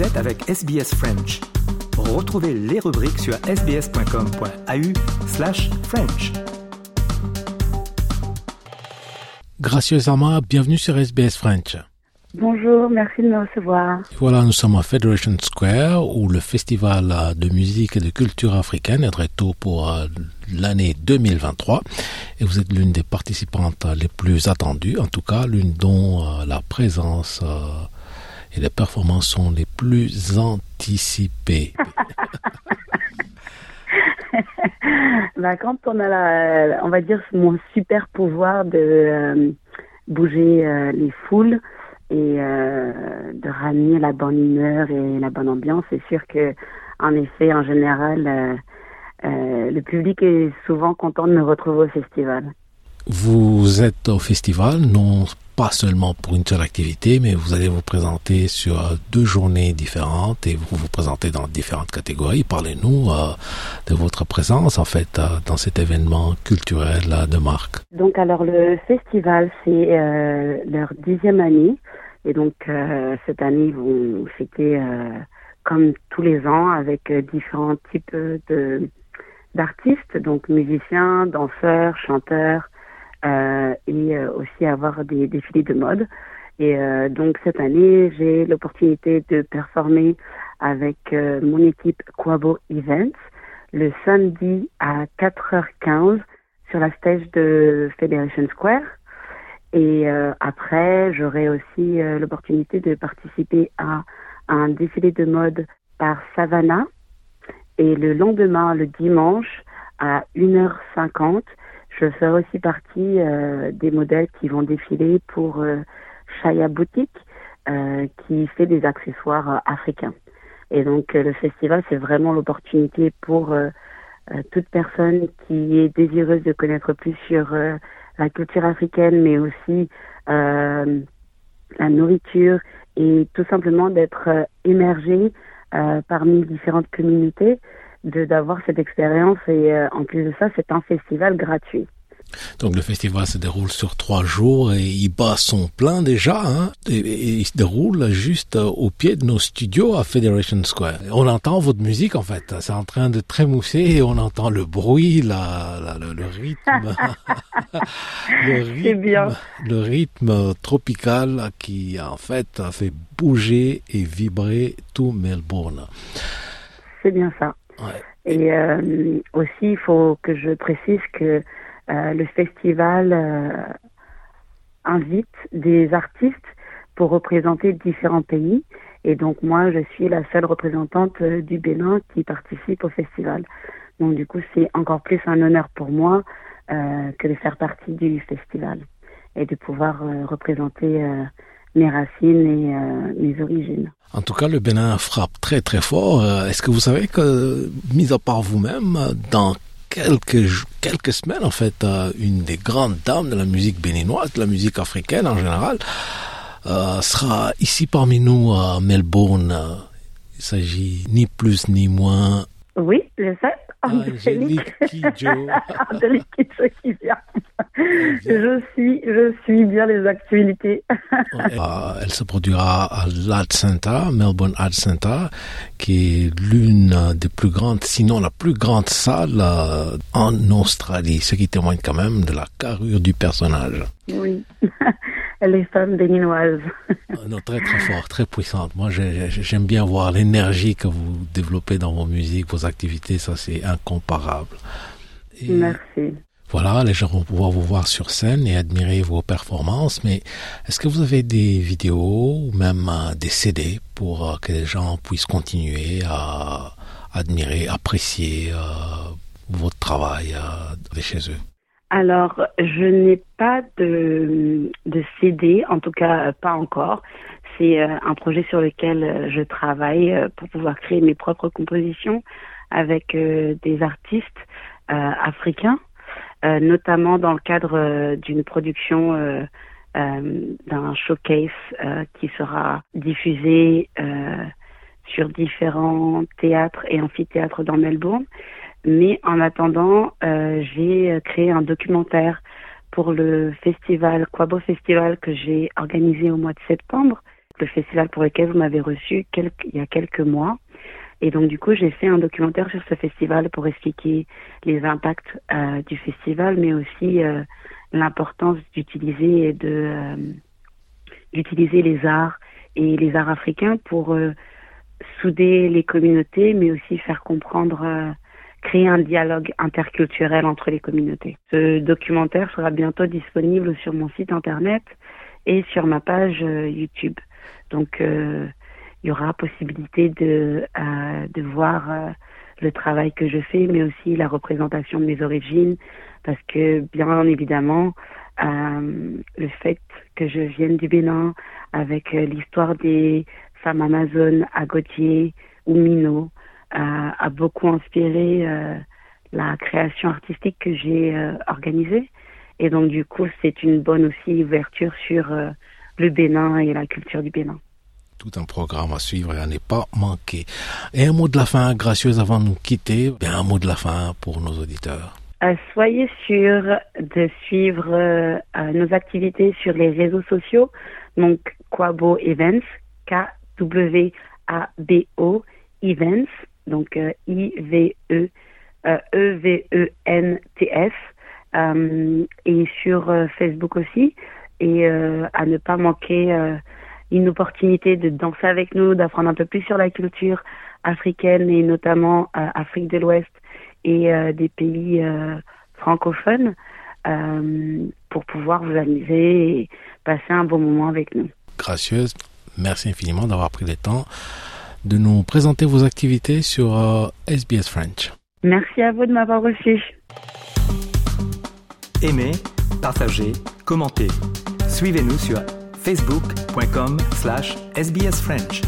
Vous êtes avec SBS French. Retrouvez les rubriques sur sbs.com.au slash French. Gracieusement, bienvenue sur SBS French. Bonjour, merci de me recevoir. Voilà, nous sommes à Federation Square où le festival euh, de musique et de culture africaine est très tôt pour euh, l'année 2023 et vous êtes l'une des participantes les plus attendues, en tout cas l'une dont euh, la présence et les performances sont les plus anticipées. bah, quand on a la, on va dire mon super pouvoir de bouger les foules, et euh, de ramener la bonne humeur et la bonne ambiance. C'est sûr que, en effet, en général, euh, euh, le public est souvent content de me retrouver au festival. Vous êtes au festival, non pas seulement pour une seule activité, mais vous allez vous présenter sur deux journées différentes et vous vous présentez dans différentes catégories. Parlez-nous euh, de votre présence en fait euh, dans cet événement culturel de marque. Donc alors le festival c'est euh, leur dixième année et donc cette année ils vont fêter comme tous les ans avec différents types d'artistes, donc musiciens, danseurs, chanteurs, euh, et euh, aussi avoir des défilés de mode. Et euh, donc cette année, j'ai l'opportunité de performer avec mon équipe Quabo Events le samedi à 4h15 sur la stage de Federation Square. Et après, j'aurai aussi l'opportunité de participer à un défilé de mode par Savannah. Et le lendemain, le dimanche, à 1h50, je ferai aussi partie euh, des modèles qui vont défiler pour euh, Shaya Boutique, euh, qui fait des accessoires africains. Et donc le festival, c'est vraiment l'opportunité pour toute personne qui est désireuse de connaître plus sur la culture africaine, mais aussi la nourriture et tout simplement d'être émergé parmi différentes communautés de d'avoir cette expérience et euh, en plus de ça, c'est un festival gratuit. Donc le festival se déroule sur trois jours et il bat son plein déjà. Hein, et, il se déroule juste euh, au pied de nos studios à Federation Square. On entend votre musique en fait. C'est en train de trémousser et on entend le bruit, la, la le, rythme, le rythme, bien. le rythme tropical qui en fait fait bouger et vibrer tout Melbourne. C'est bien ça. Et euh, aussi, il faut que je précise que euh, le festival euh, invite des artistes pour représenter différents pays. Et donc moi, je suis la seule représentante du Bénin qui participe au festival. Donc du coup, c'est encore plus un honneur pour moi que de faire partie du festival et de pouvoir représenter mes racines et euh, mes origines. En tout cas, le Bénin frappe très très fort. Euh, est-ce que vous savez que, mis à part vous-même, dans quelques quelques semaines, en fait, euh, une des grandes dames de la musique béninoise, de la musique africaine en général, sera ici parmi nous à Melbourne. Il s'agit ni plus ni moins. Oui, je sais. Angélique Kidjo. Angélique Kidjo qui vient. je suis, je suis bien les actualités. Euh, elle se produira à l'Art Center, Melbourne Art Center, qui est l'une des plus grandes, sinon la plus grande salle euh, en Australie, ce qui témoigne quand même de la carrure du personnage. Oui. Elle est femme béninoise. Euh, non, très très fort, très puissante. Moi, j'aime bien voir l'énergie que vous développez dans vos musiques, vos activités. Ça, c'est incomparable. Merci. Voilà, les gens vont pouvoir vous voir sur scène et admirer vos performances, mais est-ce que vous avez des vidéos ou même euh, des CD pour euh, que les gens puissent continuer à admirer, apprécier euh, votre travail chez eux? Alors, je n'ai pas de, de CD, en tout cas pas encore. C'est un projet sur lequel je travaille pour pouvoir créer mes propres compositions avec des artistes africains. Euh, notamment dans le cadre euh, d'une production euh, d'un showcase qui sera diffusé sur différents théâtres et amphithéâtres dans Melbourne. Mais en attendant, j'ai créé un documentaire pour le festival Quabo Festival que j'ai organisé au mois de septembre. le festival pour lequel vous m'avez reçu il y a quelques mois. Et donc du coup, j'ai fait un documentaire sur ce festival pour expliquer les impacts euh, du festival, mais aussi euh, l'importance d'utiliser euh, d'utiliser les arts et les arts africains pour souder les communautés, mais aussi faire comprendre, créer un dialogue interculturel entre les communautés. Ce documentaire sera bientôt disponible sur mon site internet et sur ma page YouTube. Donc il y aura possibilité de, euh, de voir euh, le travail que je fais, mais aussi la représentation de mes origines, parce que bien évidemment, euh, le fait que je vienne du Bénin avec euh, l'histoire des femmes amazones à Gauthier ou Minot a beaucoup inspiré la création artistique que j'ai organisée. Et donc du coup, c'est une bonne aussi ouverture sur le Bénin et la culture du Bénin tout un programme à suivre et à ne pas manquer. Et un mot de la fin, gracieuse, avant de nous quitter, bien un mot de la fin pour nos auditeurs. Euh, soyez sûrs de suivre euh, nos activités sur les réseaux sociaux, donc Quabo Events, K-W-A-B-O Events, donc euh, I-V-E, E-V-E-N-T-S, et sur Facebook aussi, et à ne pas manquer une opportunité de danser avec nous, d'apprendre un peu plus sur la culture africaine et notamment euh, Afrique de l'Ouest et euh, des pays euh, francophones pour pouvoir vous amuser et passer un bon moment avec nous. Gracieuse, merci infiniment d'avoir pris le temps de nous présenter vos activités sur SBS French. Merci à vous de m'avoir reçu. Aimez, partagez, commentez. Suivez-nous sur facebook.com slash sbsfrench.